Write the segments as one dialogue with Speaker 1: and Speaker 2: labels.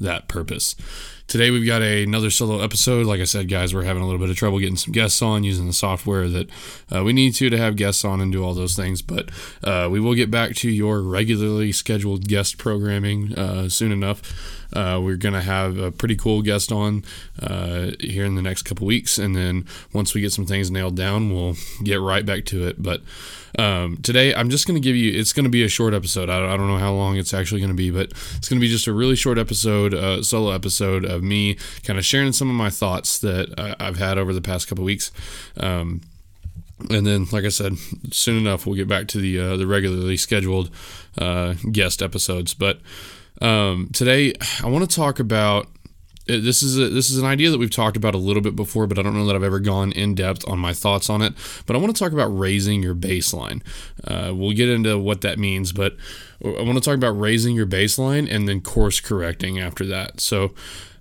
Speaker 1: that purpose? Today we've got a, another solo episode. Like I said, guys, we're having a little bit of trouble getting some guests on using the software that uh, we need to to have guests on and do all those things. But uh, we will get back to your regularly scheduled guest programming uh, soon enough. Uh, we're going to have a pretty cool guest on uh, here in the next couple weeks. And then once we get some things nailed down, we'll get right back to it. But um, today, I'm just going to give you, it's going to be a short episode. I, I, don't know how long it's actually going to be, but it's going to be just a really short episode, uh, solo episode of me kind of sharing some of my thoughts that I, have had over the past couple weeks. Um, and then, like I said, soon enough we'll get back to the uh, the regularly scheduled uh, guest episodes. But um, today, I want to talk about uh, this is a, this is an idea that we've talked about a little bit before, but I don't know that I've ever gone in depth on my thoughts on it. But I want to talk about raising your baseline. Uh, we'll get into what that means, but I want to talk about raising your baseline and then course correcting after that. So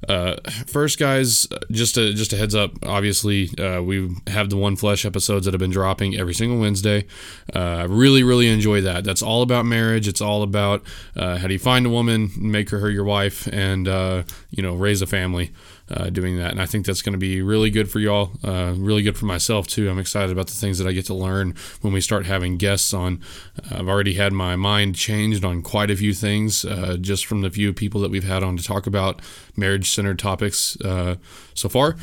Speaker 1: uh, first, guys, just a just a heads up. Obviously, uh, we have the one flesh episodes that have been dropping every single Wednesday. Uh, really, really enjoy that. That's all about marriage. It's all about uh, how do you find a woman, make her, her your wife, and uh, you know raise a family uh, doing that. And I think that's going to be really good for y'all, uh, really good for myself too. I'm excited about the things that I get to learn when we start having guests on. Uh, I've already had my mind changed on quite a few things uh, just from the few people that we've had on to talk about marriage centered topics uh, so far.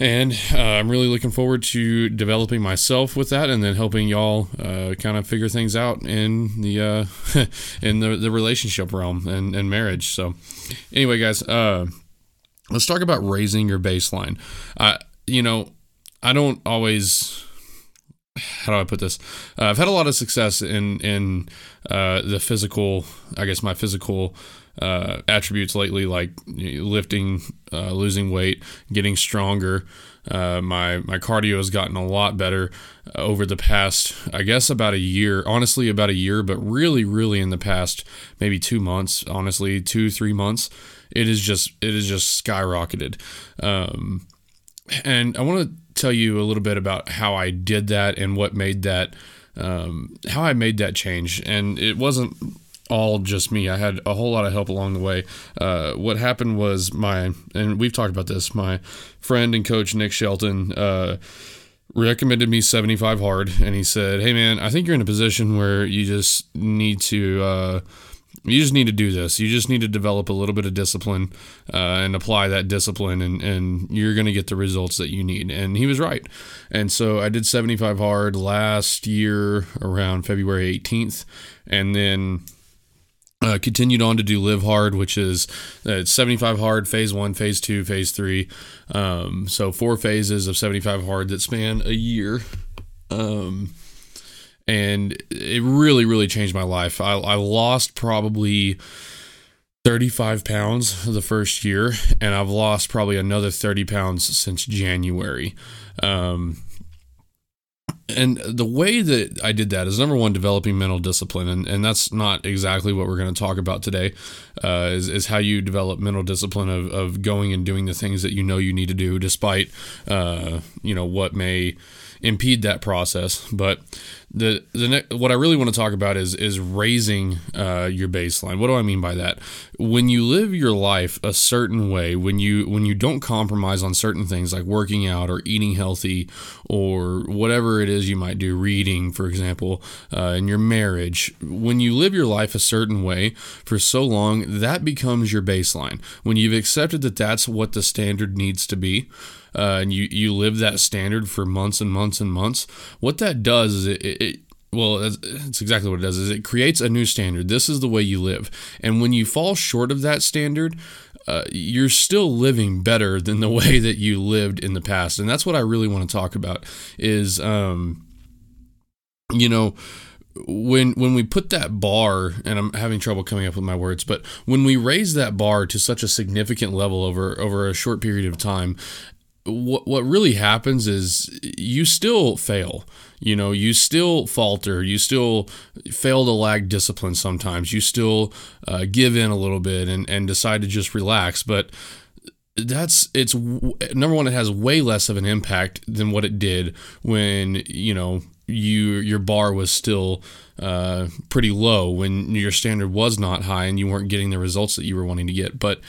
Speaker 1: And uh, I'm really looking forward to developing myself with that, and then helping y'all kind of figure things out in the in the, the relationship realm and, and marriage. So, anyway, guys, let's talk about raising your baseline. Uh, you know, I don't always. How do I put this? Uh, I've had a lot of success in in uh, the physical. I guess my physical uh, attributes lately, like lifting, uh, losing weight, getting stronger. Uh, my my cardio has gotten a lot better over the past, I guess, about a year. Honestly, about a year, but really, really in the past maybe two months. Honestly, two three months it is just it is just skyrocketed. Um, and I want to tell you a little bit about how I did that and what made that um, how I made that change. And it wasn't all just me. I had a whole lot of help along the way. Uh, what happened was my and we've talked about this. My friend and coach Nick Shelton. Uh, recommended me 75 hard and he said hey man i think you're in a position where you just need to uh, you just need to do this. You just need to develop a little bit of discipline uh, and apply that discipline, and, and you're going to get the results that you need. And he was right. And so I did 75 hard last year around February 18th, and then uh, continued on to do live hard, which is uh, 75 hard, phase one, phase two, phase three. Um, so four phases of 75 hard that span a year. Um, and it really, really changed my life. I, I lost probably 35 pounds the first year, and I've lost probably another 30 pounds since January. Um, and the way that I did that is number one, developing mental discipline, and, and that's not exactly what we're going to talk about today. Uh, is, is how you develop mental discipline of, of going and doing the things that you know you need to do, despite uh, you know what may impede that process. But the the ne- what I really want to talk about is is raising uh, your baseline. What do I mean by that? When you live your life a certain way, when you when you don't compromise on certain things like working out or eating healthy or whatever it is you might do, reading, for example, uh, in your marriage, when you live your life a certain way for so long, that becomes your baseline. When you've accepted that that's what the standard needs to be, uh, and you you live that standard for months and months and months, what that does is it, it well, it's exactly what it does. Is it creates a new standard. This is the way you live, and when you fall short of that standard, uh, you're still living better than the way that you lived in the past, and that's what I really want to talk about. Is um, you know when when we put that bar, and I'm having trouble coming up with my words, but when we raise that bar to such a significant level over over a short period of time, what what really happens is you still fail. You know, you still falter. You still fail to lack discipline sometimes. You still uh, give in a little bit and and decide to just relax, but that's it's number one it has way less of an impact than what it did when you know you your bar was still uh, pretty low when your standard was not high and you weren't getting the results that you were wanting to get but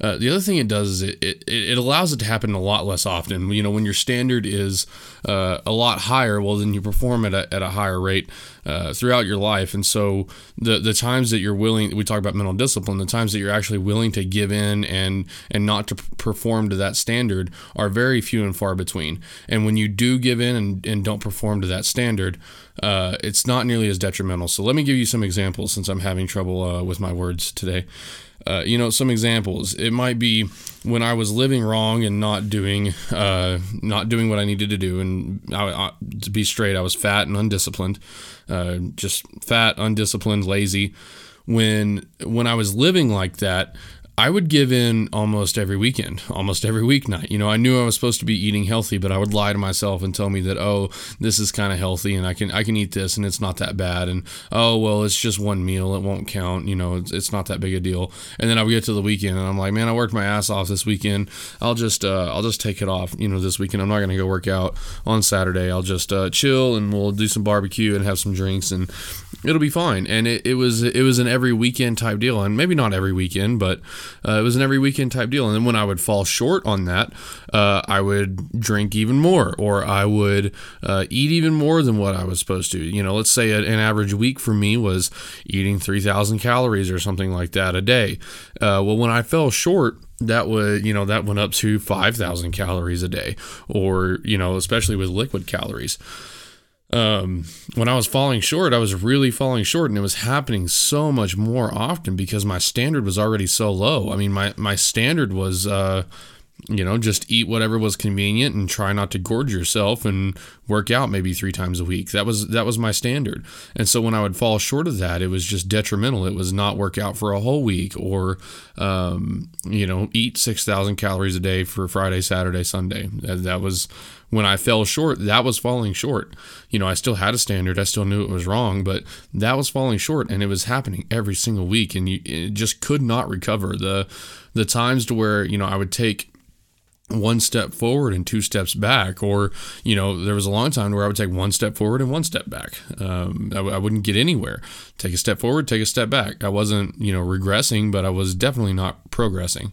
Speaker 1: uh, the other thing it does is it, it, it allows it to happen a lot less often. You know, when your standard is uh, a lot higher, well, then you perform at a, at a higher rate uh, throughout your life. And so the the times that you're willing, we talk about mental discipline, the times that you're actually willing to give in and and not to perform to that standard are very few and far between. And when you do give in and, and don't perform to that standard, uh, it's not nearly as detrimental. So let me give you some examples since I'm having trouble uh, with my words today. Uh, you know, some examples. It might be when I was living wrong and not doing, uh, not doing what I needed to do. And I, I, to be straight, I was fat and undisciplined, uh, just fat, undisciplined, lazy. When when I was living like that, I would give in almost every weekend, almost every weeknight. You know, I knew I was supposed to be eating healthy, but I would lie to myself and tell me that, oh, this is kind of healthy and I can I can eat this and it's not that bad. And oh well, it's just one meal, it won't count. You know, it's, it's not that big a deal. And then I would get to the weekend and I'm like, man, I worked my ass off this weekend. I'll just uh, I'll just take it off. You know, this weekend I'm not gonna go work out on Saturday. I'll just uh, chill and we'll do some barbecue and have some drinks and it'll be fine. And it, it was it was an every weekend type deal, and maybe not every weekend, but uh, it was an every weekend type deal. And then when I would fall short on that, uh, I would drink even more, or I would uh, eat even more than what I was supposed to. You know, let's say an average week for me was eating three thousand calories or something like that a day. Uh, well, when I fell short, that would you know that went up to 5000 calories a day or you know especially with liquid calories um, when I was falling short, I was really falling short, and it was happening so much more often because my standard was already so low. I mean, my my standard was, uh, you know, just eat whatever was convenient and try not to gorge yourself and work out maybe three times a week. That was that was my standard. And so when I would fall short of that, it was just detrimental. It was not work out for a whole week or, um, you know, eat six thousand calories a day for Friday, Saturday, Sunday. That, that was when I fell short, that was falling short. You know, I still had a standard. I still knew it was wrong, but that was falling short and it was happening every single week and you just could not recover. The the times to where, you know, I would take one step forward and two steps back or you know there was a long time where i would take one step forward and one step back um, I, I wouldn't get anywhere take a step forward take a step back i wasn't you know regressing but i was definitely not progressing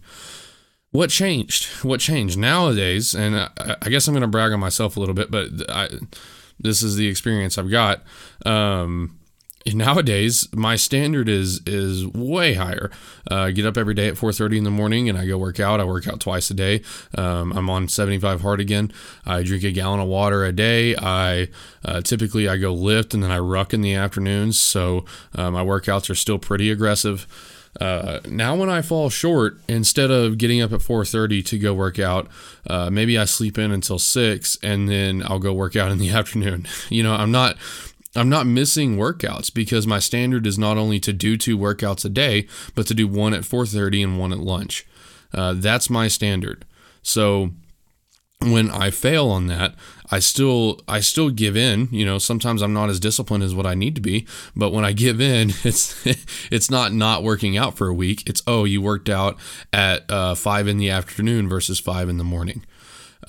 Speaker 1: what changed? What changed nowadays? And I, I guess I'm going to brag on myself a little bit, but I, this is the experience I've got. Um, nowadays, my standard is is way higher. Uh, get up every day at 4:30 in the morning, and I go work out. I work out twice a day. Um, I'm on 75 hard again. I drink a gallon of water a day. I uh, typically I go lift, and then I ruck in the afternoons. So uh, my workouts are still pretty aggressive. Uh, now when I fall short, instead of getting up at 4:30 to go work out, uh, maybe I sleep in until six and then I'll go work out in the afternoon. You know, I'm not I'm not missing workouts because my standard is not only to do two workouts a day, but to do one at 4:30 and one at lunch. Uh, that's my standard. So when I fail on that, I still I still give in. You know, sometimes I'm not as disciplined as what I need to be, but when I give in, it's it's not not working out for a week. It's oh, you worked out at uh, five in the afternoon versus five in the morning.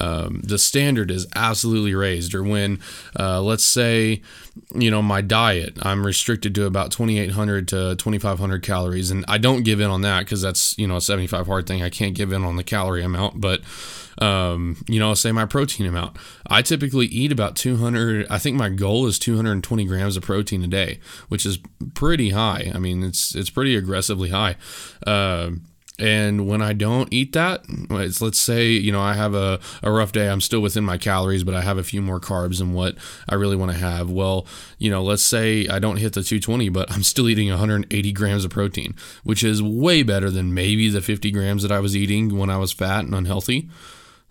Speaker 1: Um, the standard is absolutely raised. Or when, uh, let's say, you know, my diet, I'm restricted to about 2,800 to 2,500 calories, and I don't give in on that because that's you know a 75 hard thing. I can't give in on the calorie amount, but um, you know, say my protein amount. I typically eat about 200. I think my goal is 220 grams of protein a day, which is pretty high. I mean, it's it's pretty aggressively high. Uh, and when I don't eat that, let's say, you know, I have a, a rough day, I'm still within my calories, but I have a few more carbs than what I really want to have. Well, you know, let's say I don't hit the 220, but I'm still eating 180 grams of protein, which is way better than maybe the 50 grams that I was eating when I was fat and unhealthy.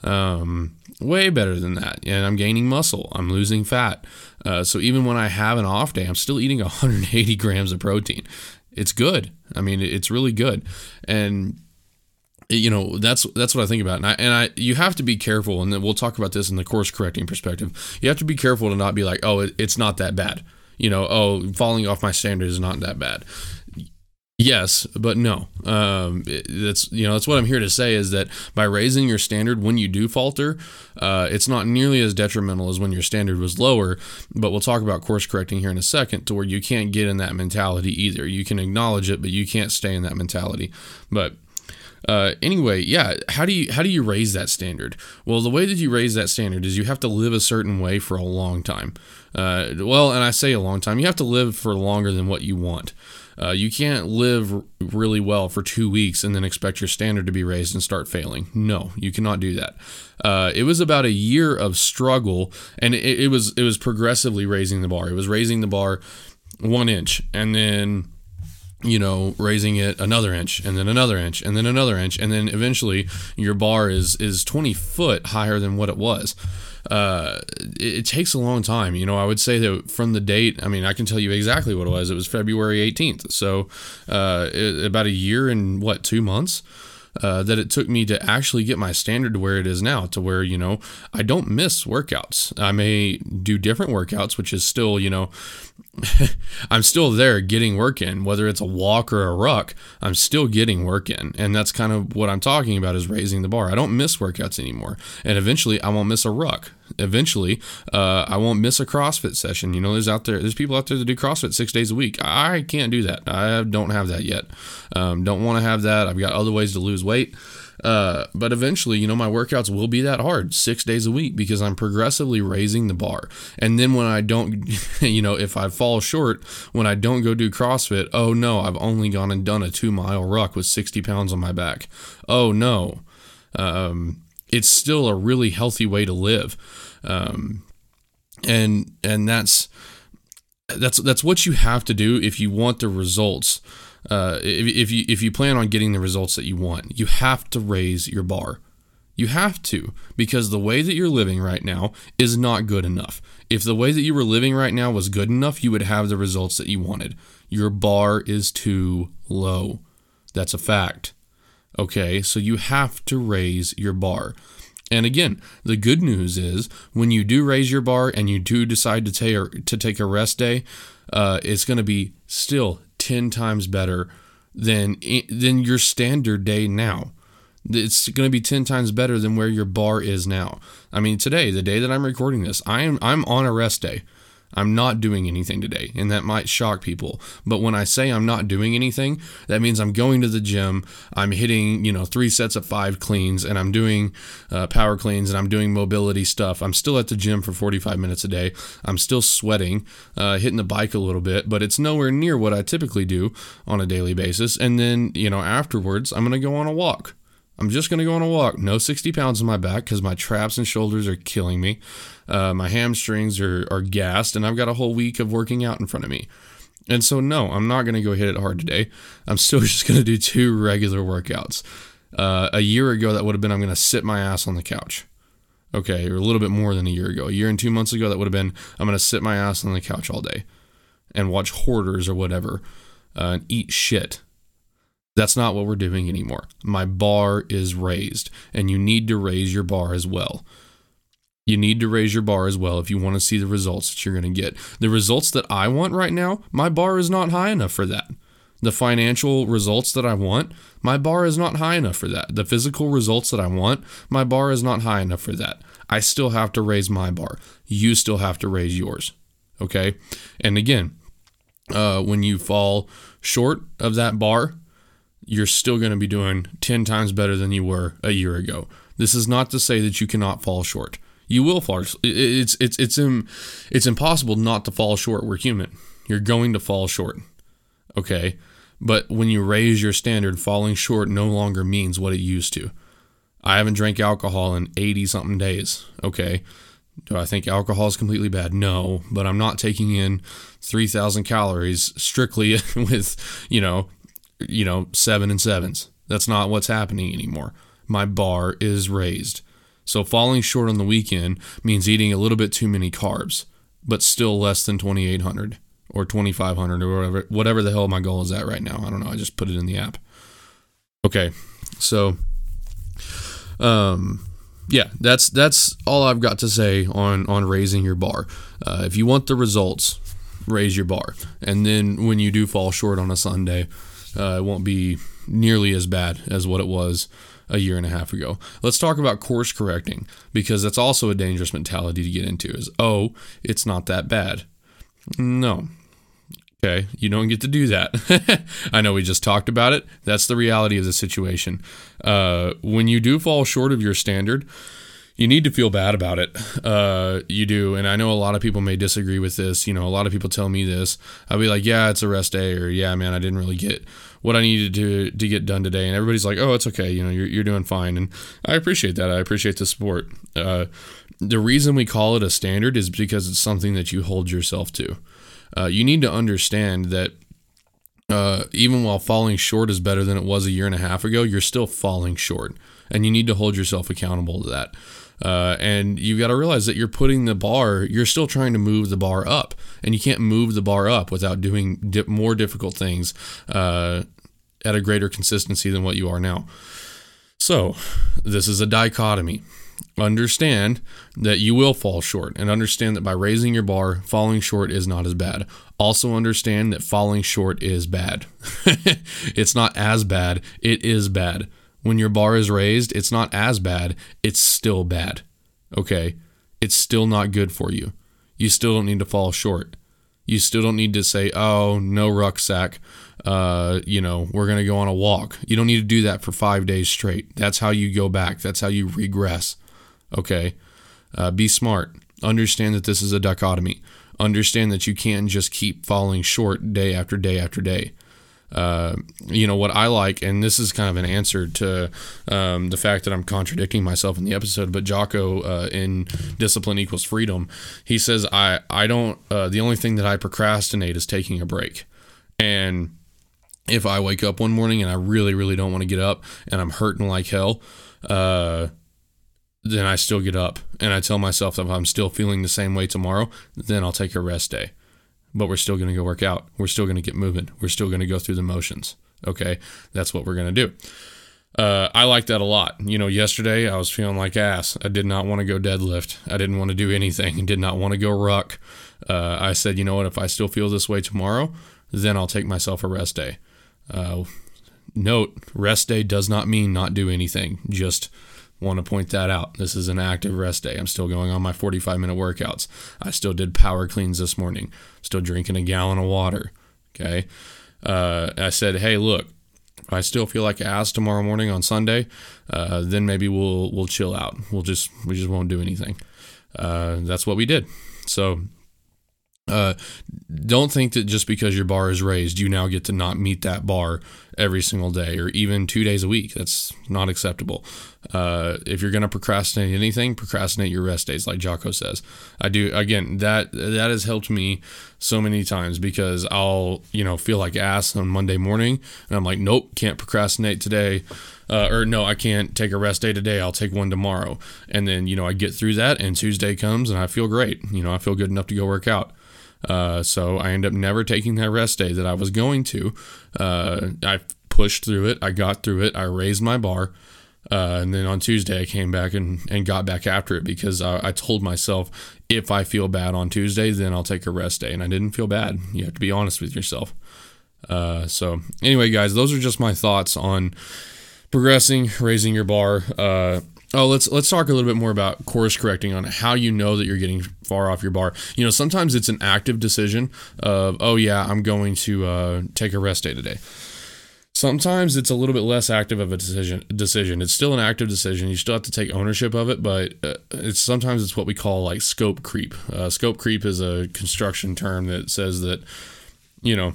Speaker 1: Um, way better than that. And I'm gaining muscle. I'm losing fat. Uh, so even when I have an off day, I'm still eating 180 grams of protein. It's good. I mean, it's really good. And you know that's that's what I think about, and I, and I you have to be careful, and then we'll talk about this in the course correcting perspective. You have to be careful to not be like, oh, it, it's not that bad. You know, oh, falling off my standard is not that bad. Yes, but no. Um, that's you know that's what I'm here to say is that by raising your standard when you do falter, uh, it's not nearly as detrimental as when your standard was lower. But we'll talk about course correcting here in a second, to where you can't get in that mentality either. You can acknowledge it, but you can't stay in that mentality. But uh, anyway, yeah, how do you how do you raise that standard? Well, the way that you raise that standard is you have to live a certain way for a long time. Uh, well, and I say a long time, you have to live for longer than what you want. Uh, you can't live really well for two weeks and then expect your standard to be raised and start failing. No, you cannot do that. Uh, it was about a year of struggle, and it, it was it was progressively raising the bar. It was raising the bar one inch, and then you know raising it another inch and then another inch and then another inch and then eventually your bar is is 20 foot higher than what it was uh, it, it, takes a long time. You know, I would say that from the date, I mean, I can tell you exactly what it was. It was February 18th. So uh, it, about a year and what, two months? Uh, that it took me to actually get my standard to where it is now, to where, you know, I don't miss workouts. I may do different workouts, which is still, you know, I'm still there getting work in, whether it's a walk or a ruck, I'm still getting work in. And that's kind of what I'm talking about is raising the bar. I don't miss workouts anymore. And eventually I won't miss a ruck. Eventually, uh, I won't miss a CrossFit session. You know, there's out there, there's people out there that do CrossFit six days a week. I can't do that. I don't have that yet. Um, don't want to have that. I've got other ways to lose weight. Uh, but eventually, you know, my workouts will be that hard six days a week because I'm progressively raising the bar. And then when I don't, you know, if I fall short, when I don't go do CrossFit, oh no, I've only gone and done a two mile ruck with 60 pounds on my back. Oh no. Um, it's still a really healthy way to live. Um, and, and that's, that's, that's what you have to do if you want the results uh, if, if you if you plan on getting the results that you want, you have to raise your bar. You have to because the way that you're living right now is not good enough. If the way that you were living right now was good enough, you would have the results that you wanted. Your bar is too low. That's a fact. Okay, so you have to raise your bar. And again, the good news is when you do raise your bar and you do decide to take to take a rest day, uh, it's going to be still 10 times better than than your standard day now. It's going to be 10 times better than where your bar is now. I mean, today, the day that I'm recording this, I am I'm on a rest day. I'm not doing anything today, and that might shock people. But when I say I'm not doing anything, that means I'm going to the gym, I'm hitting, you know, three sets of five cleans, and I'm doing uh, power cleans, and I'm doing mobility stuff. I'm still at the gym for 45 minutes a day. I'm still sweating, uh, hitting the bike a little bit, but it's nowhere near what I typically do on a daily basis. And then, you know, afterwards, I'm going to go on a walk. I'm just going to go on a walk. No 60 pounds on my back because my traps and shoulders are killing me. Uh, my hamstrings are, are gassed, and I've got a whole week of working out in front of me. And so, no, I'm not going to go hit it hard today. I'm still just going to do two regular workouts. Uh, a year ago, that would have been I'm going to sit my ass on the couch. Okay, or a little bit more than a year ago. A year and two months ago, that would have been I'm going to sit my ass on the couch all day and watch hoarders or whatever uh, and eat shit. That's not what we're doing anymore. My bar is raised, and you need to raise your bar as well. You need to raise your bar as well if you want to see the results that you're going to get. The results that I want right now, my bar is not high enough for that. The financial results that I want, my bar is not high enough for that. The physical results that I want, my bar is not high enough for that. I still have to raise my bar. You still have to raise yours. Okay? And again, uh, when you fall short of that bar, you're still going to be doing 10 times better than you were a year ago. This is not to say that you cannot fall short. You will fall. It's it's it's Im, it's impossible not to fall short. We're human. You're going to fall short. Okay? But when you raise your standard, falling short no longer means what it used to. I haven't drank alcohol in 80 something days. Okay? Do I think alcohol is completely bad? No, but I'm not taking in 3,000 calories strictly with, you know, you know, seven and sevens. That's not what's happening anymore. My bar is raised. So falling short on the weekend means eating a little bit too many carbs, but still less than 2800 or 2500 or whatever whatever the hell my goal is at right now. I don't know. I just put it in the app. Okay. So um yeah, that's that's all I've got to say on on raising your bar. Uh, if you want the results, raise your bar, and then when you do fall short on a Sunday, uh, it won't be nearly as bad as what it was a year and a half ago. Let's talk about course correcting because that's also a dangerous mentality to get into. Is oh, it's not that bad. No. Okay, you don't get to do that. I know we just talked about it. That's the reality of the situation. Uh, when you do fall short of your standard, you need to feel bad about it. Uh, you do. And I know a lot of people may disagree with this. You know, a lot of people tell me this. I'll be like, yeah, it's a rest day, or yeah, man, I didn't really get what I needed to to get done today. And everybody's like, oh, it's okay. You know, you're, you're doing fine. And I appreciate that. I appreciate the support. Uh, the reason we call it a standard is because it's something that you hold yourself to. Uh, you need to understand that uh, even while falling short is better than it was a year and a half ago, you're still falling short. And you need to hold yourself accountable to that. Uh, and you've got to realize that you're putting the bar, you're still trying to move the bar up. And you can't move the bar up without doing di- more difficult things uh, at a greater consistency than what you are now. So, this is a dichotomy. Understand that you will fall short, and understand that by raising your bar, falling short is not as bad. Also, understand that falling short is bad. it's not as bad, it is bad. When your bar is raised, it's not as bad, it's still bad. Okay? It's still not good for you. You still don't need to fall short. You still don't need to say, oh, no rucksack. Uh, you know, we're going to go on a walk. You don't need to do that for five days straight. That's how you go back. That's how you regress. Okay. Uh, be smart. Understand that this is a dichotomy. Understand that you can't just keep falling short day after day after day. Uh, you know what I like, and this is kind of an answer to um, the fact that I'm contradicting myself in the episode. But Jocko uh, in Discipline Equals Freedom, he says I I don't. Uh, the only thing that I procrastinate is taking a break, and if I wake up one morning and I really really don't want to get up and I'm hurting like hell. Uh, then I still get up and I tell myself that if I'm still feeling the same way tomorrow, then I'll take a rest day but we're still going to go work out. We're still going to get moving. We're still going to go through the motions. Okay. That's what we're going to do. Uh, I like that a lot. You know, yesterday I was feeling like ass. I did not want to go deadlift. I didn't want to do anything. Did not want to go ruck. Uh, I said, you know what? If I still feel this way tomorrow, then I'll take myself a rest day. Uh, note: rest day does not mean not do anything. Just want to point that out. This is an active rest day. I'm still going on my 45 minute workouts. I still did power cleans this morning. Still drinking a gallon of water. Okay. Uh, I said, hey, look, I still feel like ass tomorrow morning on Sunday, uh, then maybe we'll we'll chill out. We'll just we just won't do anything. Uh, that's what we did. So uh, don't think that just because your bar is raised, you now get to not meet that bar every single day or even two days a week. That's not acceptable. Uh, if you're going to procrastinate anything, procrastinate your rest days, like Jocko says. I do again. That that has helped me so many times because I'll you know feel like ass on Monday morning, and I'm like, nope, can't procrastinate today. Uh, or no, I can't take a rest day today. I'll take one tomorrow, and then you know I get through that, and Tuesday comes, and I feel great. You know, I feel good enough to go work out. Uh, so I end up never taking that rest day that I was going to. Uh, I pushed through it. I got through it. I raised my bar. Uh, and then on Tuesday, I came back and, and got back after it because I, I, told myself if I feel bad on Tuesday, then I'll take a rest day. And I didn't feel bad. You have to be honest with yourself. Uh, so, anyway, guys, those are just my thoughts on progressing, raising your bar. Uh, Oh, let's let's talk a little bit more about course correcting on how you know that you're getting far off your bar. You know, sometimes it's an active decision of, oh yeah, I'm going to uh, take a rest day today. Sometimes it's a little bit less active of a decision. Decision. It's still an active decision. You still have to take ownership of it, but uh, it's sometimes it's what we call like scope creep. Uh, scope creep is a construction term that says that, you know,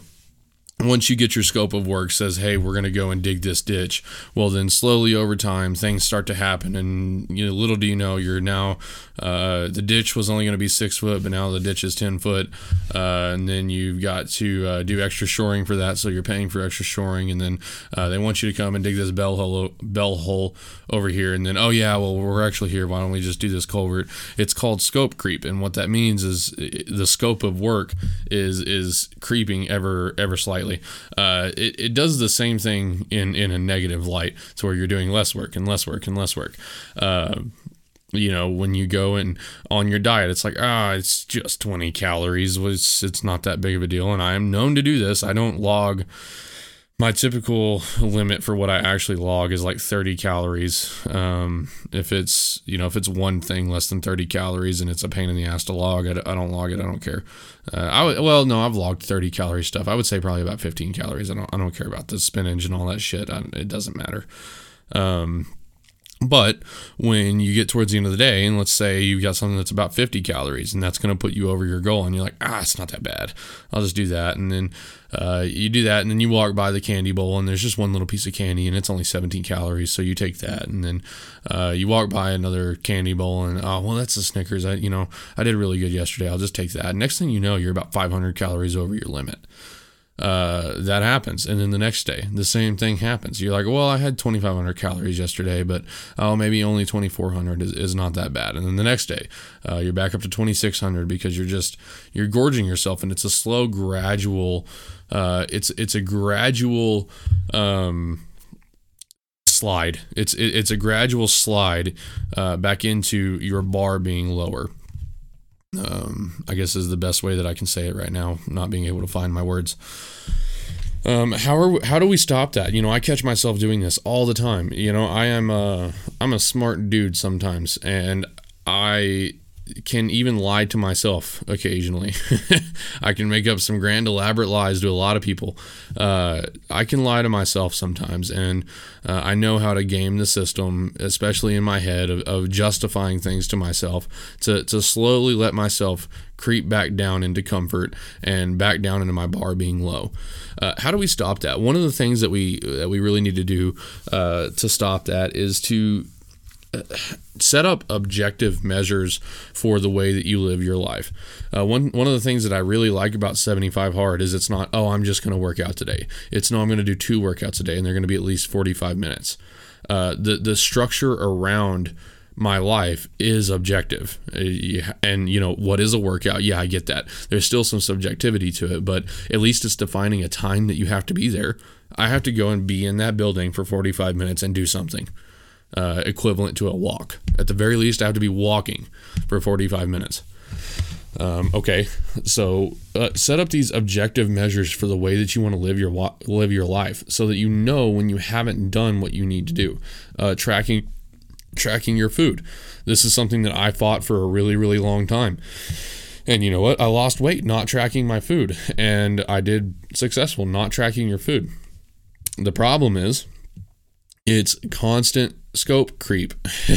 Speaker 1: once you get your scope of work says hey we're going to go and dig this ditch well then slowly over time things start to happen. And you know little do you know you're now uh, the ditch was only going to be six foot but now the ditch is 10 foot. Uh, and then you've got to uh, do extra shoring for that. So you're paying for extra shoring. And then uh, they want you to come and dig this bell hole bell hole over here. And then oh yeah well we're actually here. Why don't we just do this culvert? It's called scope creep. And what that means is the scope of work is is creeping ever ever slightly uh, it, it does the same thing in, in a negative light to where you're doing less work and less work and less work. Uh, you know, when you go and on your diet, it's like, ah, it's just 20 calories. It's, it's not that big of a deal. And I am known to do this. I don't log my typical limit for what I actually log is like 30 calories. Um, if it's you know if it's one thing less than 30 calories and it's a pain in the ass to log, I, I don't log it. I don't care. Uh, I w- well no, I've logged 30 calorie stuff. I would say probably about 15 calories. I don't I don't care about the spinach and all that shit. I, it doesn't matter. Um, but when you get towards the end of the day, and let's say you've got something that's about 50 calories, and that's going to put you over your goal, and you're like, ah, it's not that bad. I'll just do that. And then uh, you do that, and then you walk by the candy bowl, and there's just one little piece of candy, and it's only 17 calories. So you take that, and then uh, you walk by another candy bowl, and oh, well, that's a Snickers. I, you know, I did really good yesterday. I'll just take that. Next thing you know, you're about 500 calories over your limit uh, that happens. And then the next day, the same thing happens. You're like, well, I had 2,500 calories yesterday, but oh, maybe only 2,400 is, is not that bad. And then the next day, uh, you're back up to 2,600 because you're just you're gorging yourself, and it's a slow, gradual. Uh, it's it's a gradual. Um, slide it's it, it's a gradual slide uh, back into your bar being lower um, I guess is the best way that I can say it right now, not being able to find my words. Um, how are how do we stop that? You know, I catch myself doing this all the time. You know, I am a I'm a smart dude sometimes, and I can even lie to myself occasionally. I can make up some grand, elaborate lies to a lot of people. Uh, I can lie to myself sometimes, and uh, I know how to game the system, especially in my head, of, of, justifying things to myself to, to slowly let myself creep back down into comfort and back down into my bar being low. Uh, how do we stop that? One of the things that we that we really need to do uh, to stop that is to set up objective measures for the way that you live your life. Uh, one one of the things that I really like about 75 hard is it's not oh I'm just going to work out today. It's no I'm going to do two workouts a day and they're going to be at least 45 minutes. Uh, the the structure around my life is objective. Uh, and, you know, what is a workout? Yeah, I get that. There's still some subjectivity to it, but at least it's defining a time that you have to be there. I have to go and be in that building for 45 minutes and do something uh, equivalent to a walk. At the very least, I have to be walking for 45 minutes. Um, okay, so uh, set up these objective measures for the way that you want to live your wa- live your life, so that you know when you haven't done what you need to do. Uh, tracking tracking your food. This is something that I fought for a really really long time. And you know what? I lost weight not tracking my food, and I did successful not tracking your food. The problem is, it's constant scope creep.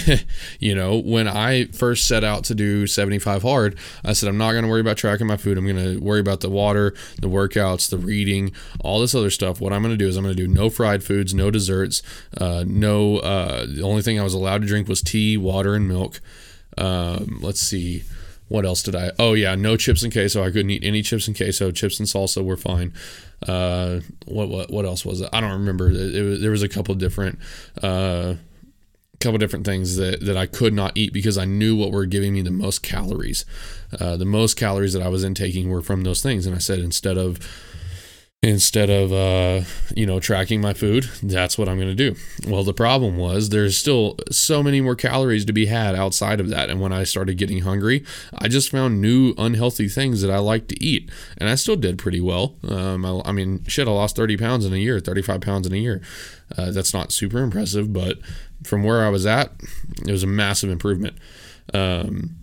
Speaker 1: you know, when I first set out to do 75 hard, I said, I'm not going to worry about tracking my food. I'm going to worry about the water, the workouts, the reading, all this other stuff. What I'm going to do is I'm going to do no fried foods, no desserts, uh, no, uh, the only thing I was allowed to drink was tea, water, and milk. Um, let's see. What else did I? Oh yeah, no chips and queso. I couldn't eat any chips and queso. Chips and salsa were fine. Uh, what what what else was it? I don't remember. It, it there was a couple different uh, couple different things that, that I could not eat because I knew what were giving me the most calories. Uh, the most calories that I was intaking were from those things. And I said, instead of instead of uh, you know tracking my food that's what i'm going to do. Well the problem was there's still so many more calories to be had outside of that. And when i started getting hungry i just found new unhealthy things that i like to eat. And i still did pretty well. Um, I, I, mean shit i lost 30 pounds in a year 35 pounds in a year. Uh, that's not super impressive but from where I was at, it was a massive improvement. Um,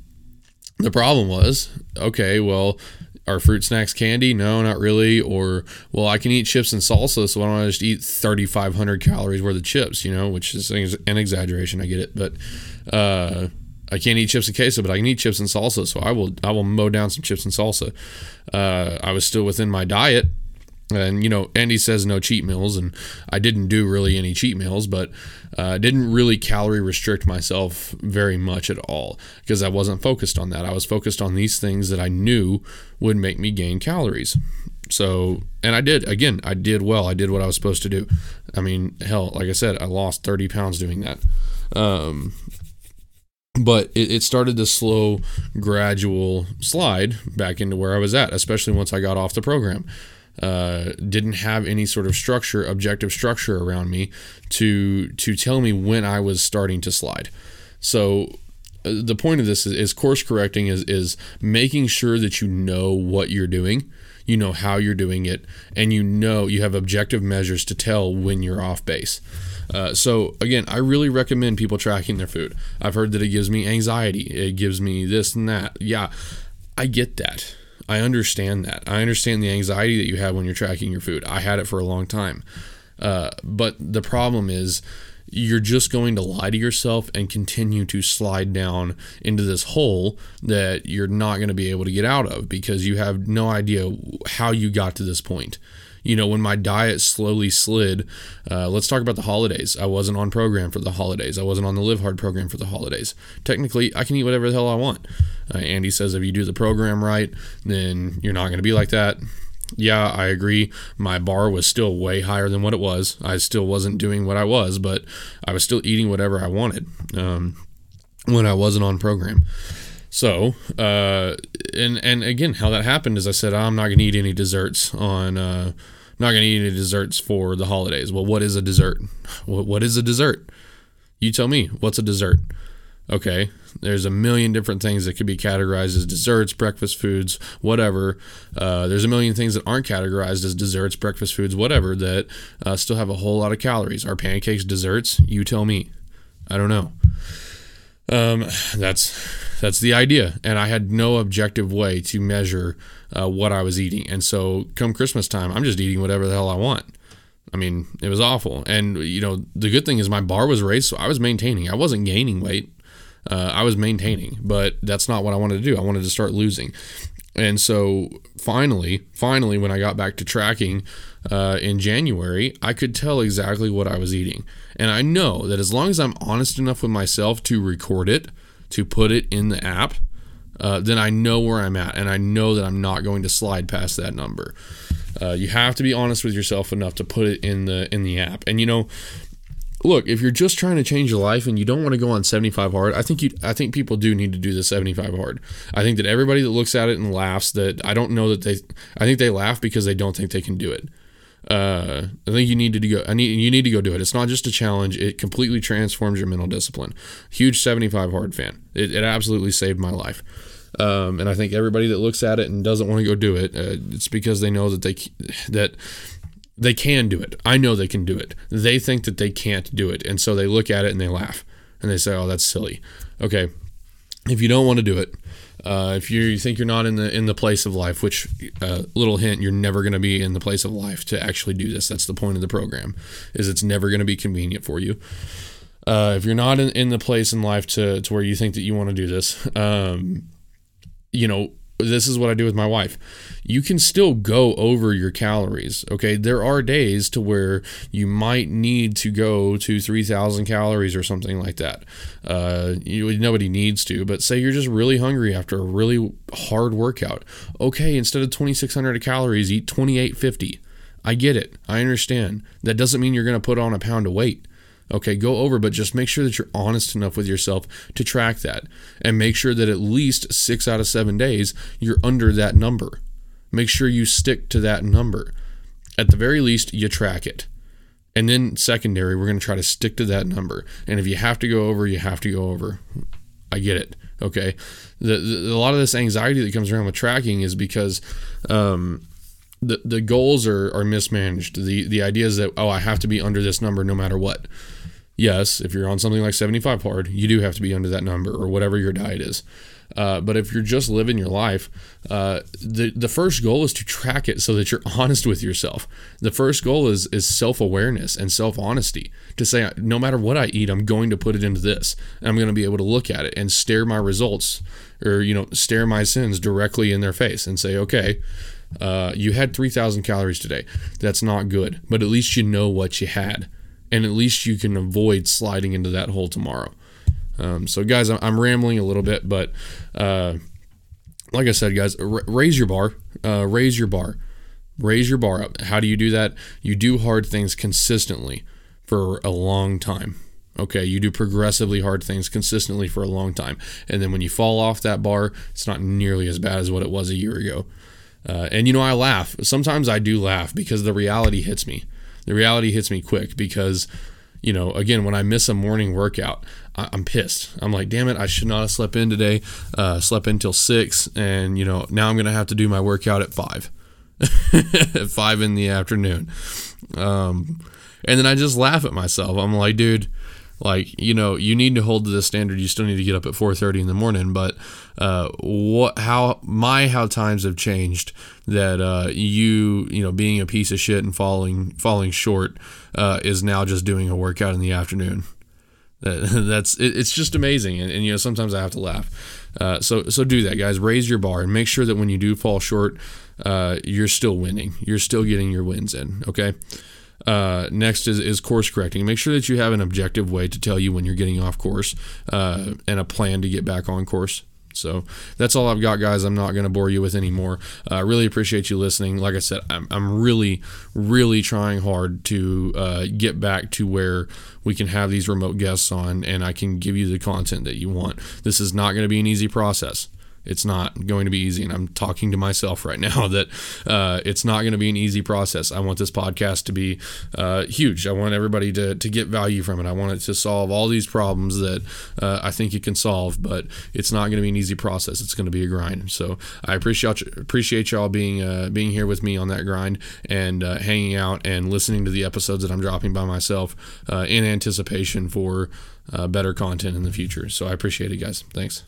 Speaker 1: the problem was, okay, well, are fruit snacks candy? No, not really. Or, well, I can eat chips and salsa, so why don't I just eat 3,500 calories worth of chips, you know, which is an exaggeration. I get it. But, uh, I can't eat chips and queso, but I can eat chips and salsa. So I will, I will mow down some chips and salsa. Uh, I was still within my diet And you know, Andy says no cheat meals, and I didn't do really any cheat meals, but I uh, didn't really calorie restrict myself very much at all because I wasn't focused on that. I was focused on these things that I knew would make me gain calories. So, and I did. Again, I did well. I did what I was supposed to do. I mean, hell, like I said, I lost 30 pounds doing that. Um, but it, it, started the slow, gradual slide back into where I was at, especially once I got off the program uh, didn't have any sort of structure, objective structure around me to to tell me when I was starting to slide. So uh, the point of this is, is course correcting is is making sure that you know what you're doing, you know how you're doing it, and you know you have objective measures to tell when you're off base. Uh, so again, I really recommend people tracking their food. I've heard that it gives me anxiety, it gives me this and that. Yeah, I get that. I understand that. I understand the anxiety that you have when you're tracking your food. I had it for a long time. Uh, but the problem is, you're just going to lie to yourself and continue to slide down into this hole that you're not going to be able to get out of because you have no idea how you got to this point you know, when my diet slowly slid, uh, let's talk about the holidays. I wasn't on program for the holidays. I wasn't on the Live Hard program for the holidays. Technically, I can eat whatever the hell I want. Uh, Andy says if you do the program right, then you're not going to be like that. Yeah, I agree. My bar was still way higher than what it was. I still wasn't doing what I was, but I was still eating whatever I wanted um, when I wasn't on program. So, uh, and and again, how that happened is I said I'm not going to eat any desserts on. Uh, not going to eat any desserts for the holidays. Well, what is a dessert? What, what is a dessert? You tell me. What's a dessert? Okay, there's a million different things that could be categorized as desserts, breakfast foods, whatever. Uh, there's a million things that aren't categorized as desserts, breakfast foods, whatever, that uh, still have a whole lot of calories. Are pancakes desserts? You tell me. I don't know. Um, that's that's the idea, and I had no objective way to measure uh, what I was eating. And so, come Christmas time, I'm just eating whatever the hell I want. I mean, it was awful. And you know, the good thing is my bar was raised, so I was maintaining. I wasn't gaining weight. Uh, I was maintaining, but that's not what I wanted to do. I wanted to start losing. And so finally, finally, when I got back to tracking uh, in January, I could tell exactly what I was eating. And I know that as long as I'm honest enough with myself to record it, to put it in the app, uh, then I know where I'm at. And I know that I'm not going to slide past that number. Uh, you have to be honest with yourself enough to put it in the in the app. And you know, look, if you're just trying to change your life and you don't want to go on 75 hard, I think you I think people do need to do the 75 hard. I think that everybody that looks at it and laughs that I don't know that they I think they laugh because they don't think they can do it. Uh, I think you need to go. I need you need to go do it. It's not just a challenge. It completely transforms your mental discipline. Huge 75 hard fan. It, it absolutely saved my life. Um, and I think everybody that looks at it and doesn't want to go do it, uh, it's because they know that they that they can do it. I know they can do it. They think that they can't do it, and so they look at it and they laugh and they say, "Oh, that's silly." Okay, if you don't want to do it, uh, if you think you're not in the in the place of life, which uh, little hint, you're never going to be in the place of life to actually do this. That's the point of the program, is it's never going to be convenient for you. Uh, if you're not in, in the place in life to, to where you think that you want to do this, um, you know, this is what I do with my wife. You can still go over your calories. Okay. There are days to where you might need to go to 3,000 calories or something like that. Uh, you, nobody needs to, but say you're just really hungry after a really hard workout. Okay. Instead of 2,600 calories, eat 2,850. I get it. I understand. That doesn't mean you're going to put on a pound of weight. Okay, go over, but just make sure that you're honest enough with yourself to track that and make sure that at least six out of seven days you're under that number. Make sure you stick to that number. At the very least, you track it. And then, secondary, we're going to try to stick to that number. And if you have to go over, you have to go over. I get it. Okay. The, the, a lot of this anxiety that comes around with tracking is because um, the, the goals are, are mismanaged. The, the idea is that, oh, I have to be under this number no matter what yes, if you're on something like 75 hard, you do have to be under that number or whatever your diet is. Uh, but if you're just living your life, uh, the the first goal is to track it so that you're honest with yourself. The first goal is is self awareness and self honesty. To say no matter what I eat, I'm going to put it into this. And I'm going to be able to look at it and stare my results, or you know, stare my sins directly in their face and say, okay, Uh, you had 3,000 calories today. That's not good, but at least you know what you had, and at least you can avoid sliding into that hole tomorrow. Um, so, guys, I'm rambling a little bit, but uh, like I said, guys, r- raise your bar, uh, raise your bar, raise your bar up. How do you do that? You do hard things consistently for a long time. Okay, you do progressively hard things consistently for a long time. And then when you fall off that bar, it's not nearly as bad as what it was a year ago. Uh, and you know, I laugh. Sometimes I do laugh because the reality hits me. The reality hits me quick because, you know, again, when I miss a morning workout, I- am pissed. I'm like, damn it, I should not have slept in today. Uh, slept in till six, and you know, now I'm gonna have to do my workout at five, at five in the afternoon. Um, and then I just laugh at myself. I'm like, dude like you know you need to hold to the standard. You still need to get up at 4.30 in the morning. But uh, what how my how times have changed that uh, you you know being a piece of shit and falling falling short uh, is now just doing a workout in the afternoon. That, that's it, it's just amazing. And, and, you know sometimes i have to laugh. Uh, so so do that guys. Raise your bar and make sure that when you do fall short uh, you're still winning. You're still getting your wins in. Okay uh, next is, is course correcting. Make sure that you have an objective way to tell you when you're getting off course uh, and a plan to get back on course. So that's all I've got, guys. I'm not going to bore you with any more. I uh, really appreciate you listening. Like I said, I'm, I'm really, really trying hard to uh, get back to where we can have these remote guests on and I can give you the content that you want. This is not going to be an easy process. It's not going to be easy. And I'm talking to myself right now that uh, it's not going to be an easy process. I want this podcast to be uh, huge. I want everybody to, to get value from it. I want it to solve all these problems that uh, I think it can solve, but it's not going to be an easy process. It's going to be a grind. So I appreciate appreciate y'all being uh, being here with me on that grind and uh, hanging out and listening to the episodes that I'm dropping by myself uh, in anticipation for better content in the future. So I appreciate it, guys. Thanks.